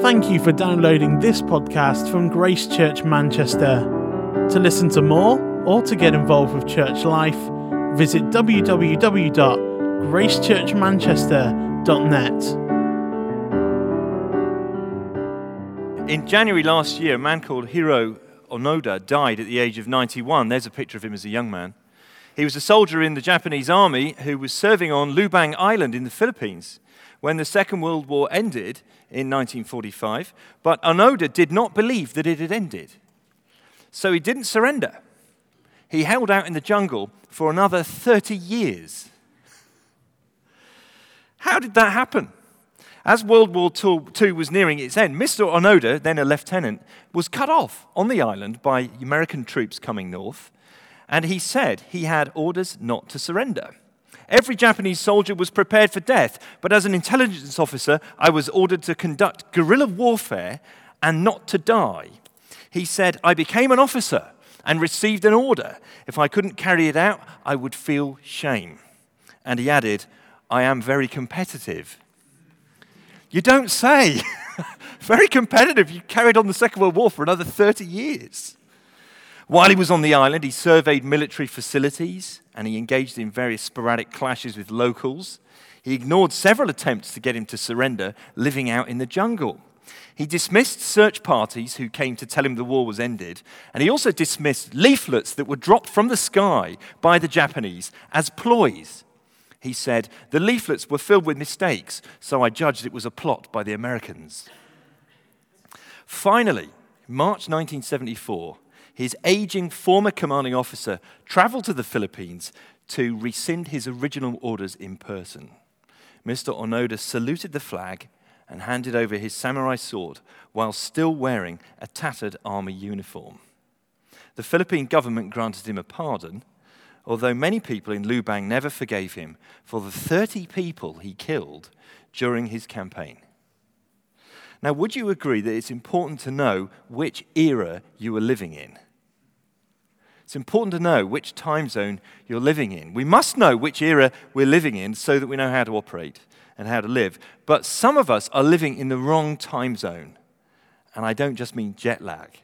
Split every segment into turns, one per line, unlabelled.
Thank you for downloading this podcast from Grace Church Manchester. To listen to more or to get involved with church life, visit www.gracechurchmanchester.net.
In January last year, a man called Hiroo Onoda died at the age of 91. There's a picture of him as a young man. He was a soldier in the Japanese army who was serving on Lubang Island in the Philippines when the Second World War ended in 1945, but Onoda did not believe that it had ended. So he didn't surrender. He held out in the jungle for another 30 years. How did that happen? As World War II was nearing its end, Mr. Onoda, then a lieutenant, was cut off on the island by American troops coming north, and he said he had orders not to surrender. Every Japanese soldier was prepared for death, but as an intelligence officer, I was ordered to conduct guerrilla warfare and not to die. He said, I became an officer and received an order. If I couldn't carry it out, I would feel shame. And he added, I am very competitive. You don't say. very competitive. You carried on the Second World War for another 30 years. While he was on the island, he surveyed military facilities and he engaged in various sporadic clashes with locals. He ignored several attempts to get him to surrender, living out in the jungle. He dismissed search parties who came to tell him the war was ended, and he also dismissed leaflets that were dropped from the sky by the Japanese as ploys. He said, The leaflets were filled with mistakes, so I judged it was a plot by the Americans. Finally, March 1974, his aging former commanding officer traveled to the Philippines to rescind his original orders in person. Mr. Onoda saluted the flag and handed over his samurai sword while still wearing a tattered army uniform. The Philippine government granted him a pardon, although many people in Lubang never forgave him for the 30 people he killed during his campaign. Now, would you agree that it's important to know which era you are living in? It's important to know which time zone you're living in. We must know which era we're living in so that we know how to operate and how to live. But some of us are living in the wrong time zone. And I don't just mean jet lag.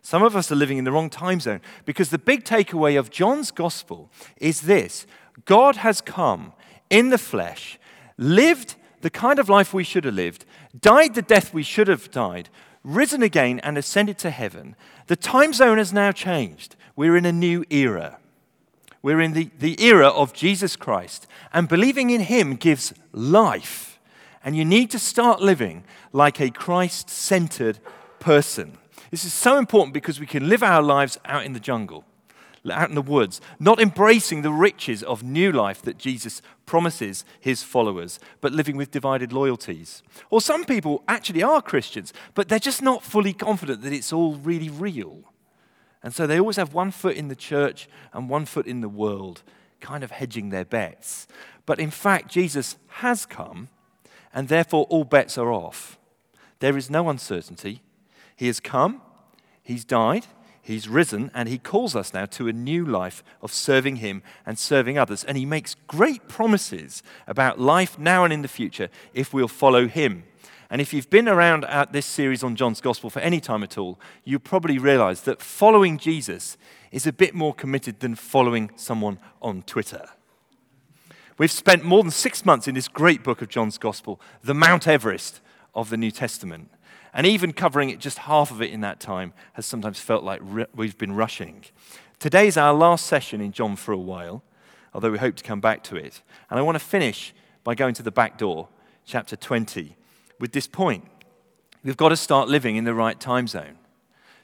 Some of us are living in the wrong time zone because the big takeaway of John's gospel is this God has come in the flesh, lived the kind of life we should have lived, died the death we should have died, risen again, and ascended to heaven. The time zone has now changed. We're in a new era. We're in the, the era of Jesus Christ. And believing in Him gives life. And you need to start living like a Christ centered person. This is so important because we can live our lives out in the jungle, out in the woods, not embracing the riches of new life that Jesus promises his followers, but living with divided loyalties. Or some people actually are Christians, but they're just not fully confident that it's all really real. And so they always have one foot in the church and one foot in the world, kind of hedging their bets. But in fact, Jesus has come, and therefore all bets are off. There is no uncertainty. He has come, He's died, He's risen, and He calls us now to a new life of serving Him and serving others. And He makes great promises about life now and in the future if we'll follow Him. And if you've been around at this series on John's Gospel for any time at all, you probably realize that following Jesus is a bit more committed than following someone on Twitter. We've spent more than six months in this great book of John's Gospel, the Mount Everest of the New Testament. And even covering it, just half of it in that time, has sometimes felt like we've been rushing. Today is our last session in John for a while, although we hope to come back to it. And I want to finish by going to the back door, chapter 20, with this point. We've got to start living in the right time zone.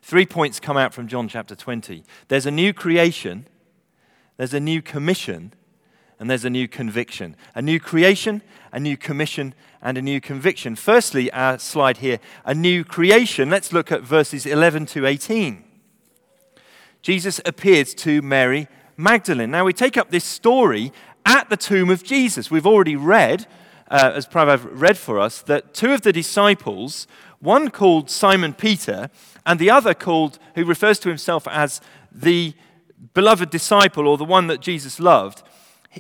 Three points come out from John chapter 20 there's a new creation, there's a new commission, and there's a new conviction. A new creation, a new commission, and a new conviction. Firstly, our slide here, a new creation. Let's look at verses 11 to 18. Jesus appears to Mary Magdalene. Now, we take up this story at the tomb of Jesus. We've already read uh, as Prabhav read for us, that two of the disciples, one called Simon Peter, and the other called, who refers to himself as the beloved disciple or the one that Jesus loved,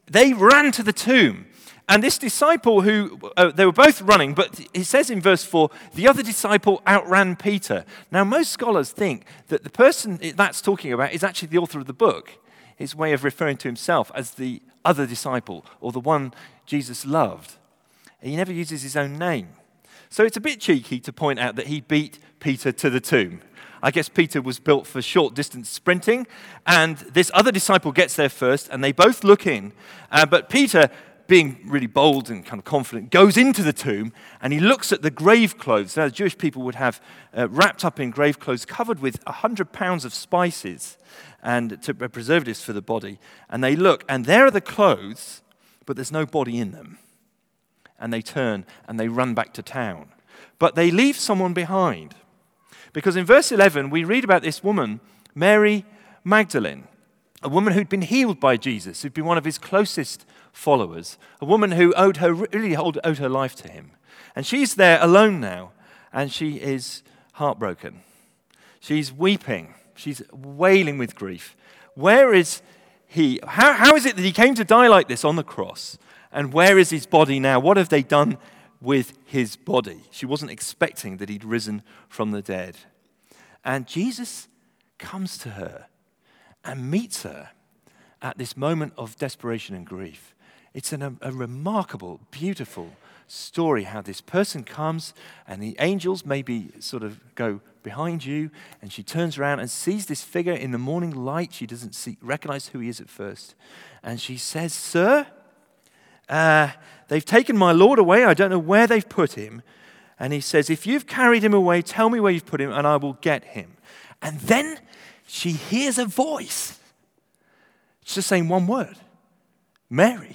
they ran to the tomb And this disciple who, uh, they were both running, but he says in verse 4, the other disciple outran Peter. Now, most scholars think that the person that's talking about is actually the author of the book. His way of referring to himself as the other disciple or the one Jesus loved. He never uses his own name. So it's a bit cheeky to point out that he beat Peter to the tomb. I guess Peter was built for short distance sprinting, and this other disciple gets there first, and they both look in. Uh, but Peter, being really bold and kind of confident, goes into the tomb and he looks at the grave clothes. Now, the Jewish people would have uh, wrapped up in grave clothes covered with 100 pounds of spices and to, uh, preservatives for the body. And they look, and there are the clothes, but there's no body in them. And they turn and they run back to town. But they leave someone behind. Because in verse 11, we read about this woman, Mary Magdalene, a woman who'd been healed by Jesus, who'd been one of his closest followers, a woman who owed her, really owed her life to him. And she's there alone now, and she is heartbroken. She's weeping, she's wailing with grief. Where is he? How, how is it that he came to die like this on the cross? And where is his body now? What have they done with his body. She wasn't expecting that he'd risen from the dead. And Jesus comes to her and meets her at this moment of desperation and grief. It's an, a remarkable, beautiful story how this person comes and the angels maybe sort of go behind you and she turns around and sees this figure in the morning light. She doesn't see, recognize who he is at first. And she says, Sir, uh, they've taken my Lord away. I don't know where they've put him. And he says, If you've carried him away, tell me where you've put him, and I will get him. And then she hears a voice. It's just saying one word Mary.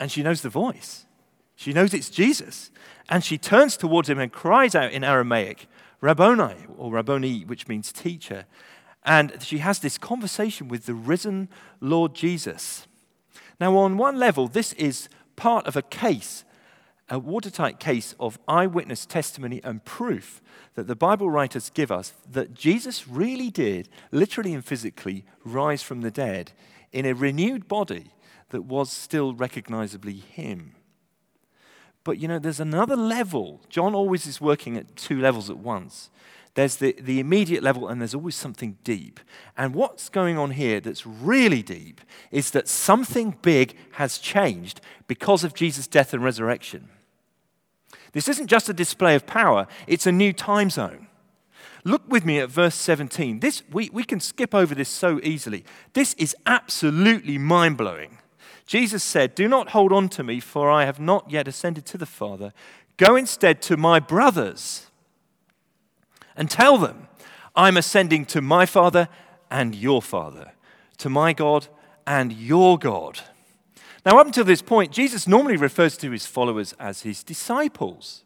And she knows the voice. She knows it's Jesus. And she turns towards him and cries out in Aramaic, Rabboni, or Rabboni, which means teacher. And she has this conversation with the risen Lord Jesus. Now, on one level, this is part of a case, a watertight case of eyewitness testimony and proof that the Bible writers give us that Jesus really did, literally and physically, rise from the dead in a renewed body that was still recognizably Him. But you know, there's another level. John always is working at two levels at once. There's the, the immediate level, and there's always something deep. And what's going on here that's really deep is that something big has changed because of Jesus' death and resurrection. This isn't just a display of power, it's a new time zone. Look with me at verse 17. This, we, we can skip over this so easily. This is absolutely mind blowing. Jesus said, Do not hold on to me, for I have not yet ascended to the Father. Go instead to my brothers and tell them, I'm ascending to my Father and your Father, to my God and your God. Now, up until this point, Jesus normally refers to his followers as his disciples.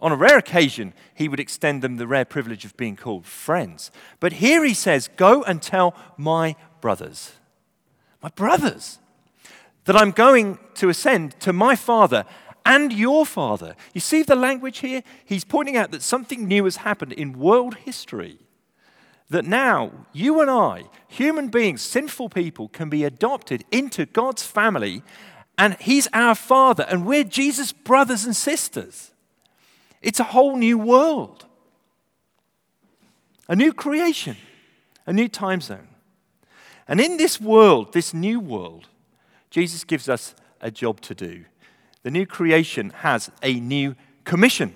On a rare occasion, he would extend them the rare privilege of being called friends. But here he says, Go and tell my brothers, my brothers, that I'm going to ascend to my Father and your Father. You see the language here? He's pointing out that something new has happened in world history. That now you and I, human beings, sinful people, can be adopted into God's family, and He's our Father, and we're Jesus' brothers and sisters. It's a whole new world, a new creation, a new time zone. And in this world, this new world, Jesus gives us a job to do the new creation has a new commission.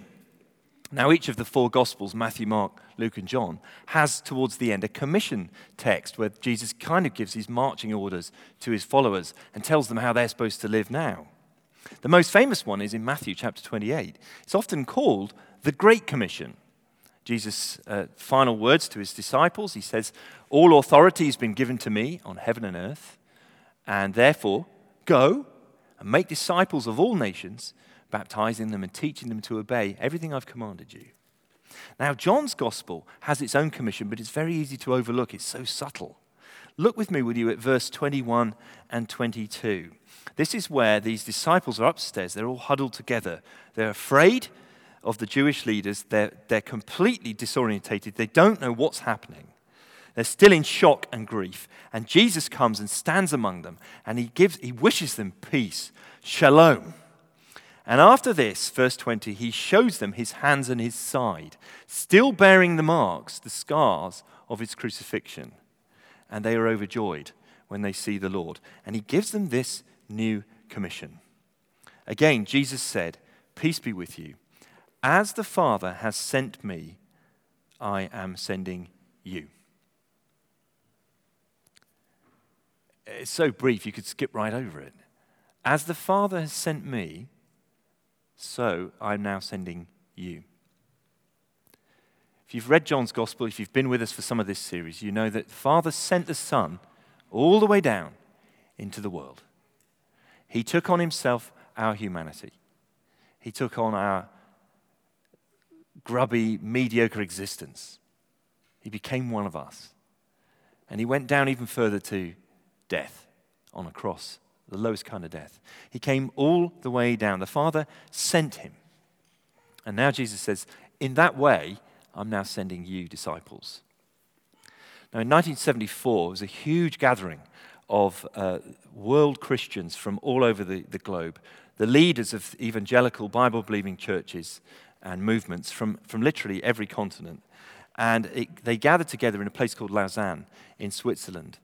Now, each of the four Gospels, Matthew, Mark, Luke, and John, has towards the end a commission text where Jesus kind of gives his marching orders to his followers and tells them how they're supposed to live now. The most famous one is in Matthew chapter 28. It's often called the Great Commission. Jesus' uh, final words to his disciples he says, All authority has been given to me on heaven and earth, and therefore go and make disciples of all nations, baptizing them and teaching them to obey everything I've commanded you. Now, John's gospel has its own commission, but it's very easy to overlook. It's so subtle. Look with me, will you, at verse 21 and 22. This is where these disciples are upstairs. They're all huddled together. They're afraid of the Jewish leaders. They're, they're completely disorientated. They don't know what's happening. They're still in shock and grief. And Jesus comes and stands among them and he gives he wishes them peace. Shalom. And after this, verse 20, he shows them his hands and his side, still bearing the marks, the scars of his crucifixion. And they are overjoyed when they see the Lord. And he gives them this new commission. Again, Jesus said, Peace be with you. As the Father has sent me, I am sending you. It's so brief, you could skip right over it. As the Father has sent me, so I'm now sending you. If you've read John's Gospel, if you've been with us for some of this series, you know that the Father sent the Son all the way down into the world. He took on himself our humanity, He took on our grubby, mediocre existence. He became one of us. And he went down even further to death on a cross, the lowest kind of death. He came all the way down. The Father sent him. And now Jesus says, In that way, I'm now sending you disciples. Now, in 1974, it was a huge gathering of uh, world Christians from all over the, the globe, the leaders of evangelical Bible believing churches and movements from, from literally every continent. And it, they gathered together in a place called Lausanne in Switzerland.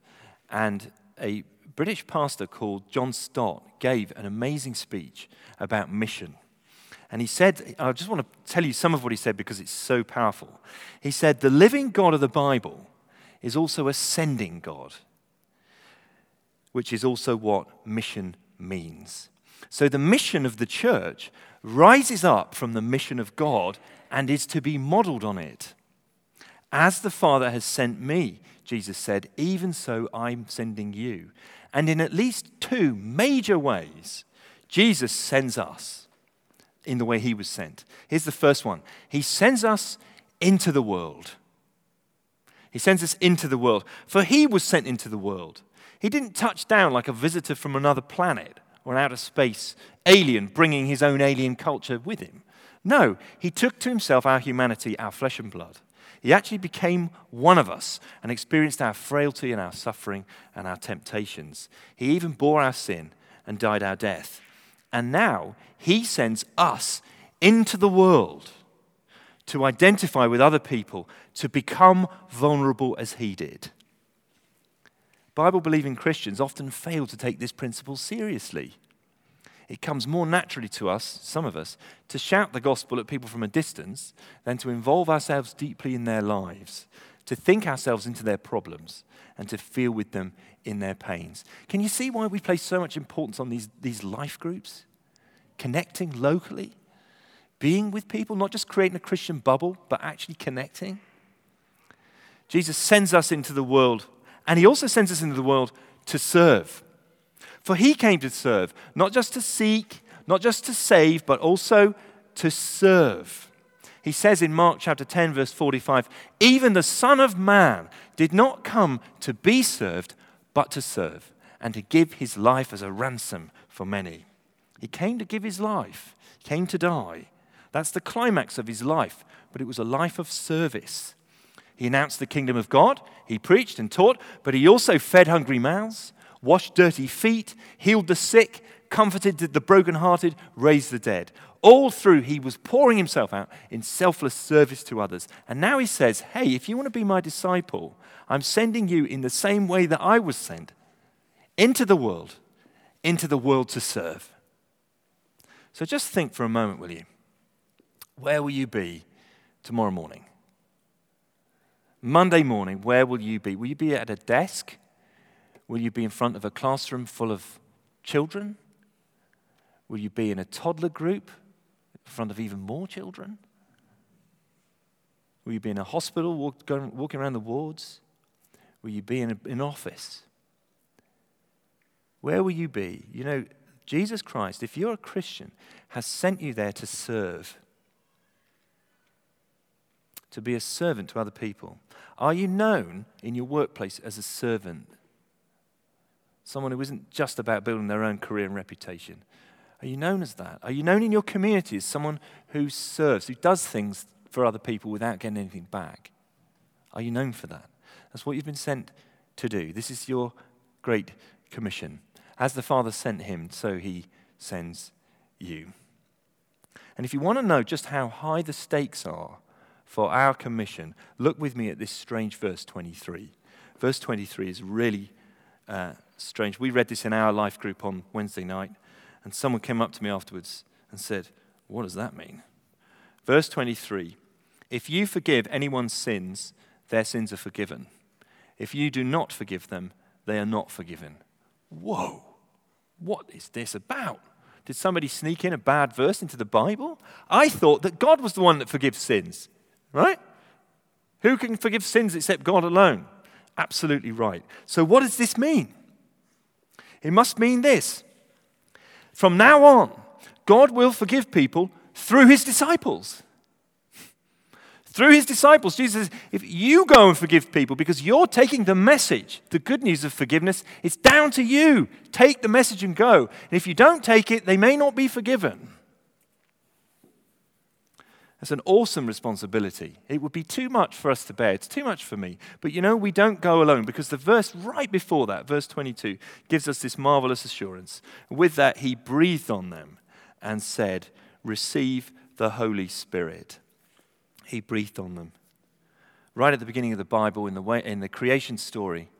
And a British pastor called John Stott gave an amazing speech about mission. And he said, I just want to tell you some of what he said because it's so powerful. He said, The living God of the Bible is also a sending God, which is also what mission means. So the mission of the church rises up from the mission of God and is to be modeled on it. As the Father has sent me, Jesus said, even so I'm sending you. And in at least two major ways, Jesus sends us in the way he was sent. Here's the first one He sends us into the world. He sends us into the world. For he was sent into the world. He didn't touch down like a visitor from another planet or an outer space alien bringing his own alien culture with him. No, he took to himself our humanity, our flesh and blood. He actually became one of us and experienced our frailty and our suffering and our temptations. He even bore our sin and died our death. And now he sends us into the world to identify with other people, to become vulnerable as he did. Bible believing Christians often fail to take this principle seriously it comes more naturally to us, some of us, to shout the gospel at people from a distance than to involve ourselves deeply in their lives, to think ourselves into their problems, and to feel with them in their pains. Can you see why we place so much importance on these, these life groups? Connecting locally, being with people, not just creating a Christian bubble, but actually connecting. Jesus sends us into the world, and he also sends us into the world to serve. For he came to serve, not just to seek, not just to save, but also to serve. He says in Mark chapter 10, verse 45 Even the Son of Man did not come to be served, but to serve, and to give his life as a ransom for many. He came to give his life, he came to die. That's the climax of his life, but it was a life of service. He announced the kingdom of God, he preached and taught, but he also fed hungry mouths washed dirty feet, healed the sick, comforted the brokenhearted, raised the dead. All through, he was pouring himself out in selfless service to others. And now he says, Hey, if you want to be my disciple, I'm sending you in the same way that I was sent into the world, into the world to serve. So just think for a moment, will you? Where will you be tomorrow morning? Monday morning, where will you be? Will you be at a desk? Will you be in front of a classroom full of children? Will you be in a toddler group in front of even more children? Will you be in a hospital walk, going, walking around the wards? Will you be in, an office? Where will you be? You know, Jesus Christ, if you're a Christian, has sent you there to serve, to be a servant to other people. Are you known in your workplace as a servant? Someone who isn't just about building their own career and reputation? Are you known as that? Are you known in your community as someone who serves, who does things for other people without getting anything back? Are you known for that? That's what you've been sent to do. This is your great commission. As the Father sent him, so he sends you. And if you want to know just how high the stakes are for our commission, look with me at this strange verse 23. Verse 23 is really uh, strange. We read this in our life group on Wednesday night, and someone came up to me afterwards and said, What does that mean? Verse 23 If you forgive anyone's sins, their sins are forgiven. If you do not forgive them, they are not forgiven. Whoa, what is this about? Did somebody sneak in a bad verse into the Bible? I thought that God was the one that forgives sins, right? Who can forgive sins except God alone? Absolutely right. So, what does this mean? It must mean this. From now on, God will forgive people through his disciples. Through his disciples, Jesus says, if you go and forgive people because you're taking the message, the good news of forgiveness, it's down to you. Take the message and go. And if you don't take it, they may not be forgiven. That's an awesome responsibility. It would be too much for us to bear. It's too much for me. But you know, we don't go alone because the verse right before that, verse 22, gives us this marvelous assurance. With that, he breathed on them and said, Receive the Holy Spirit. He breathed on them. Right at the beginning of the Bible, in the, way, in the creation story,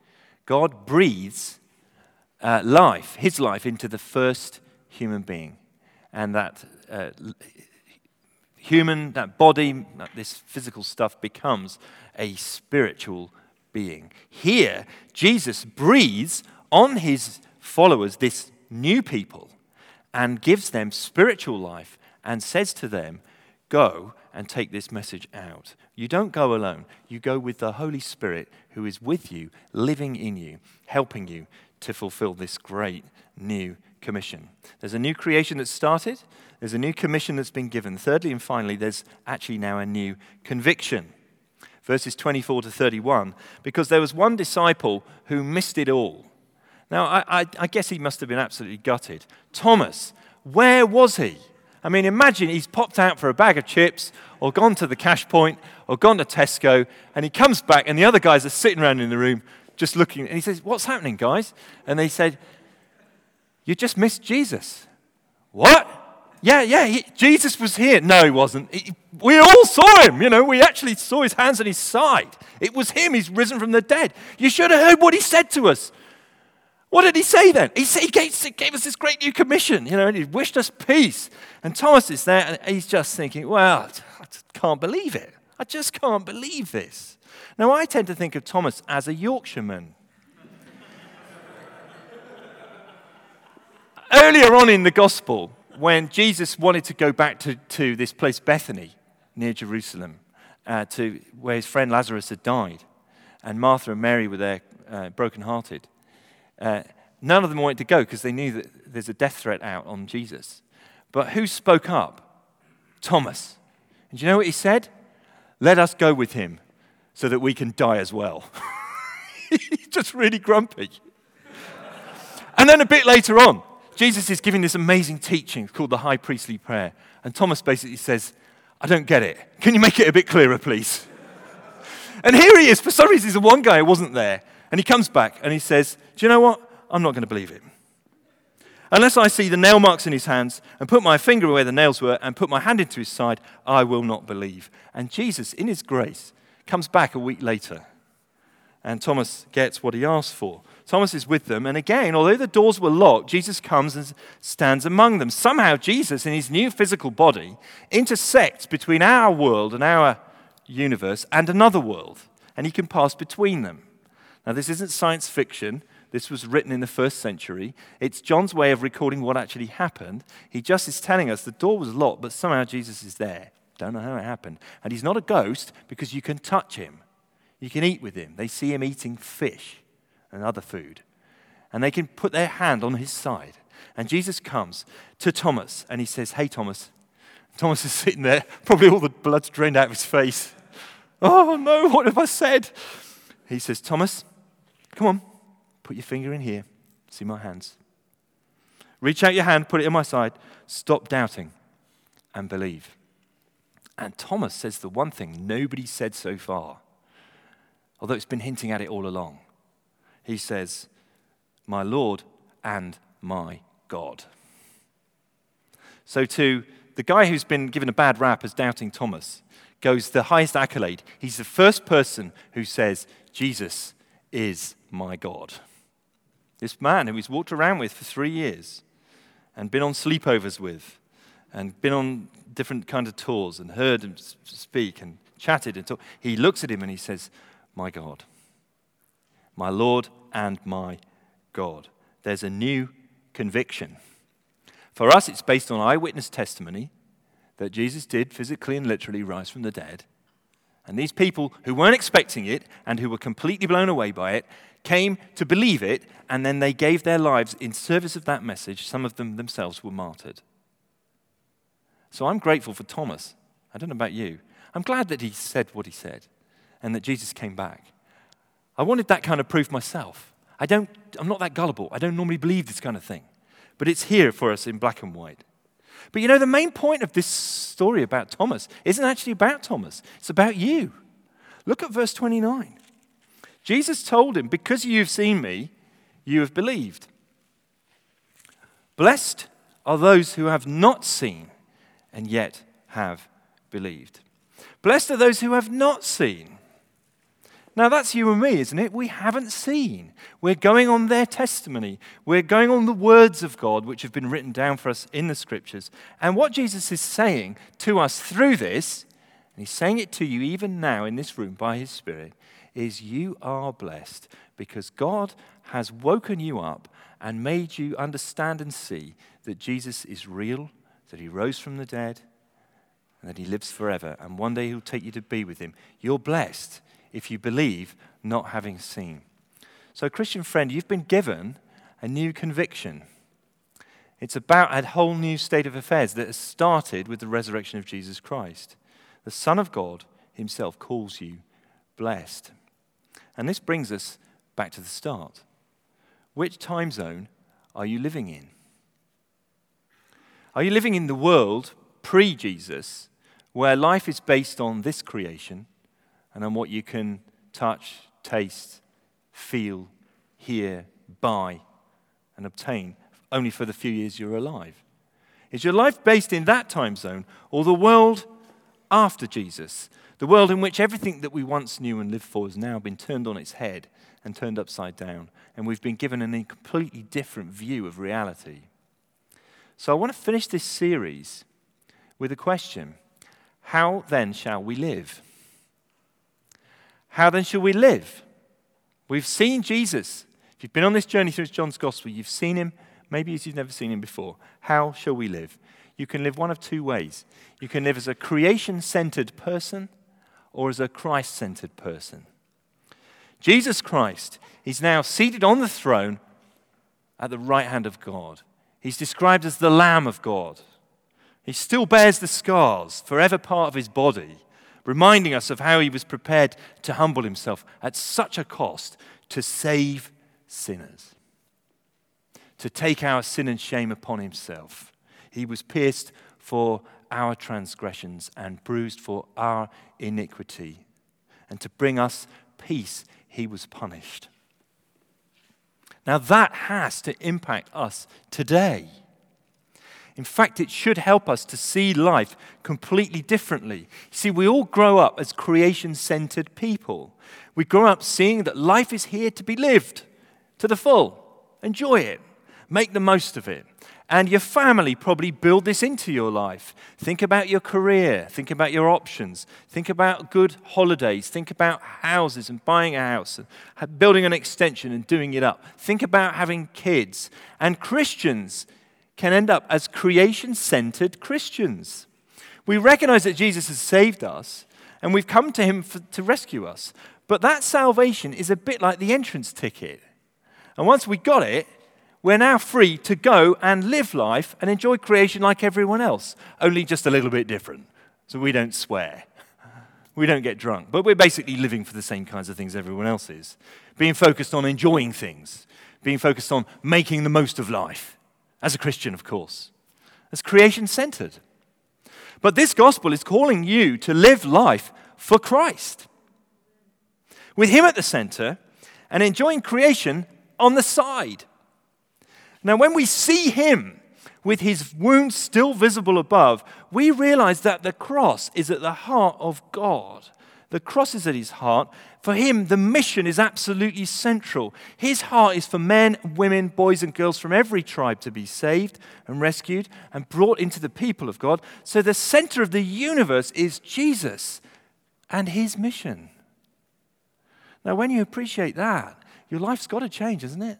God breathes uh, life, his life, into the first human being. And that uh, human, that body, that this physical stuff becomes a spiritual being. Here, Jesus breathes on his followers, this new people, and gives them spiritual life and says to them, Go and take this message out. You don't go alone, you go with the Holy Spirit who is with you, living in you, helping you to fulfill this great new commission. There's a new creation that's started, there's a new commission that's been given. Thirdly and finally, there's actually now a new conviction. Verses 24 to 31, because there was one disciple who missed it all. Now, I, I, I guess he must have been absolutely gutted. Thomas, where was he? I mean, imagine he's popped out for a bag of chips or gone to the cash point or gone to Tesco and he comes back and the other guys are sitting around in the room just looking and he says, What's happening, guys? And they said, You just missed Jesus. What? Yeah, yeah, he, Jesus was here. No, he wasn't. He, we all saw him, you know. We actually saw his hands and his side. It was him. He's risen from the dead. You should have heard what he said to us. What did he say then? He, said, he, gave, gave us this great new commission, you know, and he wished us peace. And Thomas is there, and he's just thinking, well, I can't believe it. I just can't believe this. Now, I tend to think of Thomas as a Yorkshireman. Earlier on in the gospel, when Jesus wanted to go back to, to this place, Bethany, near Jerusalem, uh, to where his friend Lazarus had died, and Martha and Mary were there uh, brokenhearted, uh, none of them wanted to go because they knew that there's a death threat out on Jesus. But who spoke up? Thomas. And you know what he said? Let us go with him so that we can die as well. He's just really grumpy. and then a bit later on, Jesus is giving this amazing teaching called the high priestly prayer. And Thomas basically says, I don't get it. Can you make it a bit clearer, please? and here he is. For some reason, he's the one guy who wasn't there. And he comes back and he says, Do you know what? I'm not going to believe it. Unless I see the nail marks in his hands and put my finger where the nails were and put my hand into his side, I will not believe. And Jesus, in his grace, comes back a week later. And Thomas gets what he asked for. Thomas is with them. And again, although the doors were locked, Jesus comes and stands among them. Somehow, Jesus, in his new physical body, intersects between our world and our universe and another world. And he can pass between them. Now, this isn't science fiction. This was written in the first century. It's John's way of recording what actually happened. He just is telling us the door was locked, but somehow Jesus is there. Don't know how it happened. And he's not a ghost because you can touch him, you can eat with him. They see him eating fish and other food. And they can put their hand on his side. And Jesus comes to Thomas and he says, Hey, Thomas. Thomas is sitting there, probably all the blood's drained out of his face. Oh, no, what have I said? He says, Thomas, come on, put your finger in here. See my hands. Reach out your hand, put it in my side. Stop doubting and believe. And Thomas says the one thing nobody said so far although it's been hinting at it all along. He says, My Lord and my God. So, to the guy who's been given a bad rap as doubting Thomas, goes the highest accolade. He's the first person who says, Jesus is my God. This man who he's walked around with for three years and been on sleepovers with and been on different kind of tours and heard him speak and chatted and talked, he looks at him and he says, My God, my Lord and my God. There's a new conviction. For us, it's based on eyewitness testimony that Jesus did physically and literally rise from the dead. And these people who weren't expecting it and who were completely blown away by it came to believe it, and then they gave their lives in service of that message. Some of them themselves were martyred. So I'm grateful for Thomas. I don't know about you. I'm glad that he said what he said and that Jesus came back. I wanted that kind of proof myself. I don't, I'm not that gullible. I don't normally believe this kind of thing. But it's here for us in black and white. But you know, the main point of this story about Thomas isn't actually about Thomas, it's about you. Look at verse 29. Jesus told him, Because you've seen me, you have believed. Blessed are those who have not seen and yet have believed. Blessed are those who have not seen now, that's you and me, isn't it? We haven't seen. We're going on their testimony. We're going on the words of God, which have been written down for us in the scriptures. And what Jesus is saying to us through this, and he's saying it to you even now in this room by his Spirit, is you are blessed because God has woken you up and made you understand and see that Jesus is real, that he rose from the dead, and that he lives forever. And one day he'll take you to be with him. You're blessed if you believe, not having seen. So, Christian friend, you've been given a new conviction. It's about a whole new state of affairs that has started with the resurrection of Jesus Christ. The Son of God himself calls you blessed. And this brings us back to the start. Which time zone are you living in? Are you living in the world pre Jesus, where life is based on this creation and on what you can touch, taste, feel, hear, buy, and obtain only for the few years you're alive? Is your life based in that time zone or the world after Jesus? The world in which everything that we once knew and lived for has now been turned on its head and turned upside down, and we've been given a completely different view of reality. So I want to finish this series with a question How then shall we live? How then shall we live? We've seen Jesus. If you've been on this journey through John's Gospel, you've seen him, maybe as you've never seen him before. How shall we live? You can live one of two ways. You can live as a creation centered person or as a Christ centered person. Jesus Christ is now seated on the throne at the right hand of God. He's described as the Lamb of God. He still bears the scars, forever part of his body reminding us of how he was prepared to humble himself at such a cost to save sinners, to take our sin and shame upon himself. He was pierced for our transgressions and bruised for our iniquity. And to bring us peace, he was punished. Now, that has to impact us today. In fact, it should help us to see life completely differently. See, we all grow up as creation centered people. We grow up seeing that life is here to be lived to the full. Enjoy it, make the most of it. And your family probably build this into your life. Think about your career. Think about your options. Think about good holidays. Think about houses and buying a house and building an extension and doing it up. Think about having kids. And Christians can end up as creation centered Christians. We recognize that Jesus has saved us and we've come to him for, to rescue us. But that salvation is a bit like the entrance ticket. And once we got it, we're now free to go and live life and enjoy creation like everyone else, only just a little bit different. So we don't swear, we don't get drunk, but we're basically living for the same kinds of things everyone else is. Being focused on enjoying things, being focused on making the most of life as a Christian, of course. As creation centered. But this gospel is calling you to live life for Christ. with Him at the center and enjoying creation on the side. Now, when we see Him with His wounds still visible above, we realize that the cross is at the heart of God. The cross is at His heart. For Him, the mission is absolutely central. His heart is for men, women, boys, and girls from every tribe to be saved and rescued and brought into the people of God. So the center of the universe is Jesus and His mission. Now, when you appreciate that, your life's got to change, isn't it?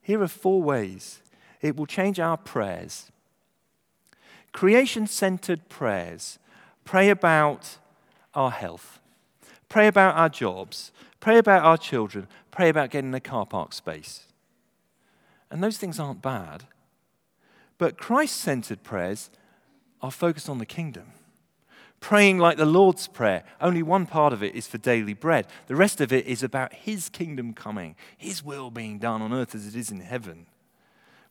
Here are four ways it will change our prayers. Creation centered prayers. Pray about our health, pray about our jobs, pray about our children, pray about getting a car park space. And those things aren't bad. But Christ centered prayers are focused on the kingdom praying like the Lord's Prayer. Only one part of it is for daily bread. The rest of it is about His kingdom coming, His will being done on earth as it is in heaven.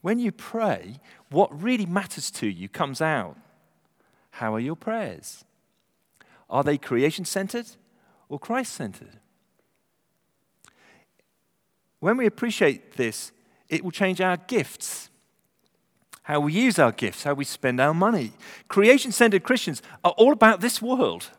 When you pray, what really matters to you comes out. How are your prayers? Are they creation centered or Christ centered? When we appreciate this, it will change our gifts how we use our gifts, how we spend our money. Creation centered Christians are all about this world.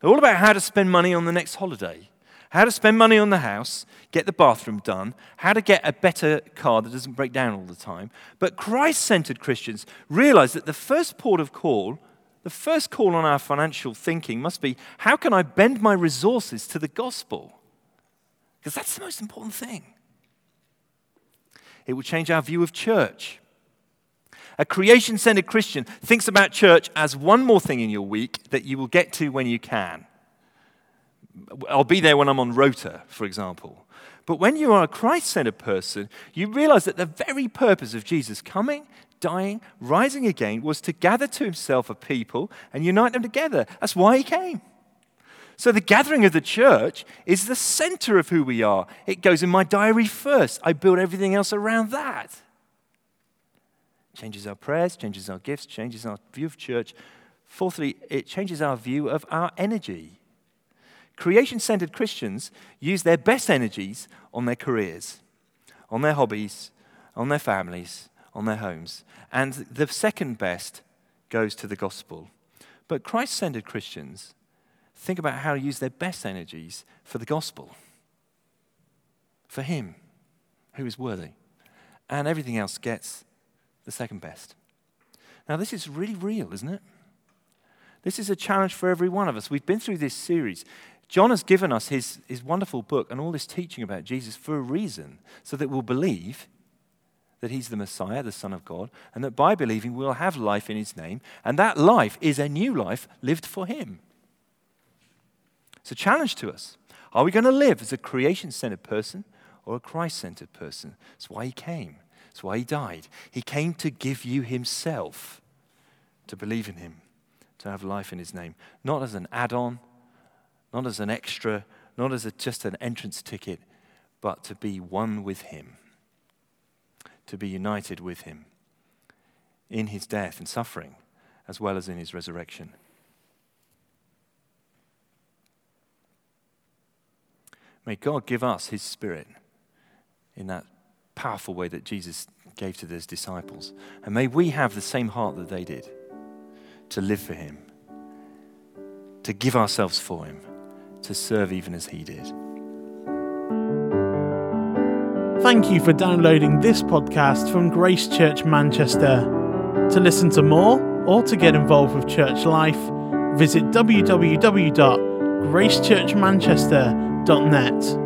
They're all about how to spend money on the next holiday, how to spend money on the house, get the bathroom done, how to get a better car that doesn't break down all the time. But Christ centered Christians realize that the first port of call, the first call on our financial thinking must be how can I bend my resources to the gospel? Because that's the most important thing. It will change our view of church. A creation centered Christian thinks about church as one more thing in your week that you will get to when you can. I'll be there when I'm on rota, for example. But when you are a Christ centered person, you realize that the very purpose of Jesus coming, dying, rising again was to gather to himself a people and unite them together. That's why he came. So the gathering of the church is the center of who we are. It goes in my diary first. I build everything else around that changes our prayers, changes our gifts, changes our view of church. Fourthly, it changes our view of our energy. Creation centered Christians use their best energies on their careers, on their hobbies, on their families, on their homes. And the second best goes to the gospel. But Christ centered Christians think about how to use their best energies for the gospel, for Him who is worthy. And everything else gets the second best. Now, this is really real, isn't it? This is a challenge for every one of us. We've been through this series. John has given us his, his wonderful book and all this teaching about Jesus for a reason, so that we'll believe that he's the Messiah, the Son of God, and that by believing we'll have life in his name, and that life is a new life lived for him. It's a challenge to us. Are we going to live as a creation centered person or a Christ centered person? That's why he came. That's why he died. He came to give you himself, to believe in him, to have life in his name, not as an add on, not as an extra, not as a, just an entrance ticket, but to be one with him, to be united with him in his death and suffering, as well as in his resurrection. May God give us his spirit in that powerful way that Jesus gave to his disciples. And may we have the same heart that they did to live for him, to give ourselves for him, to serve even as he did.
Thank you for downloading this podcast from Grace Church Manchester. To listen to more or to get involved with church life, visit www.gracechurchmanchester.net.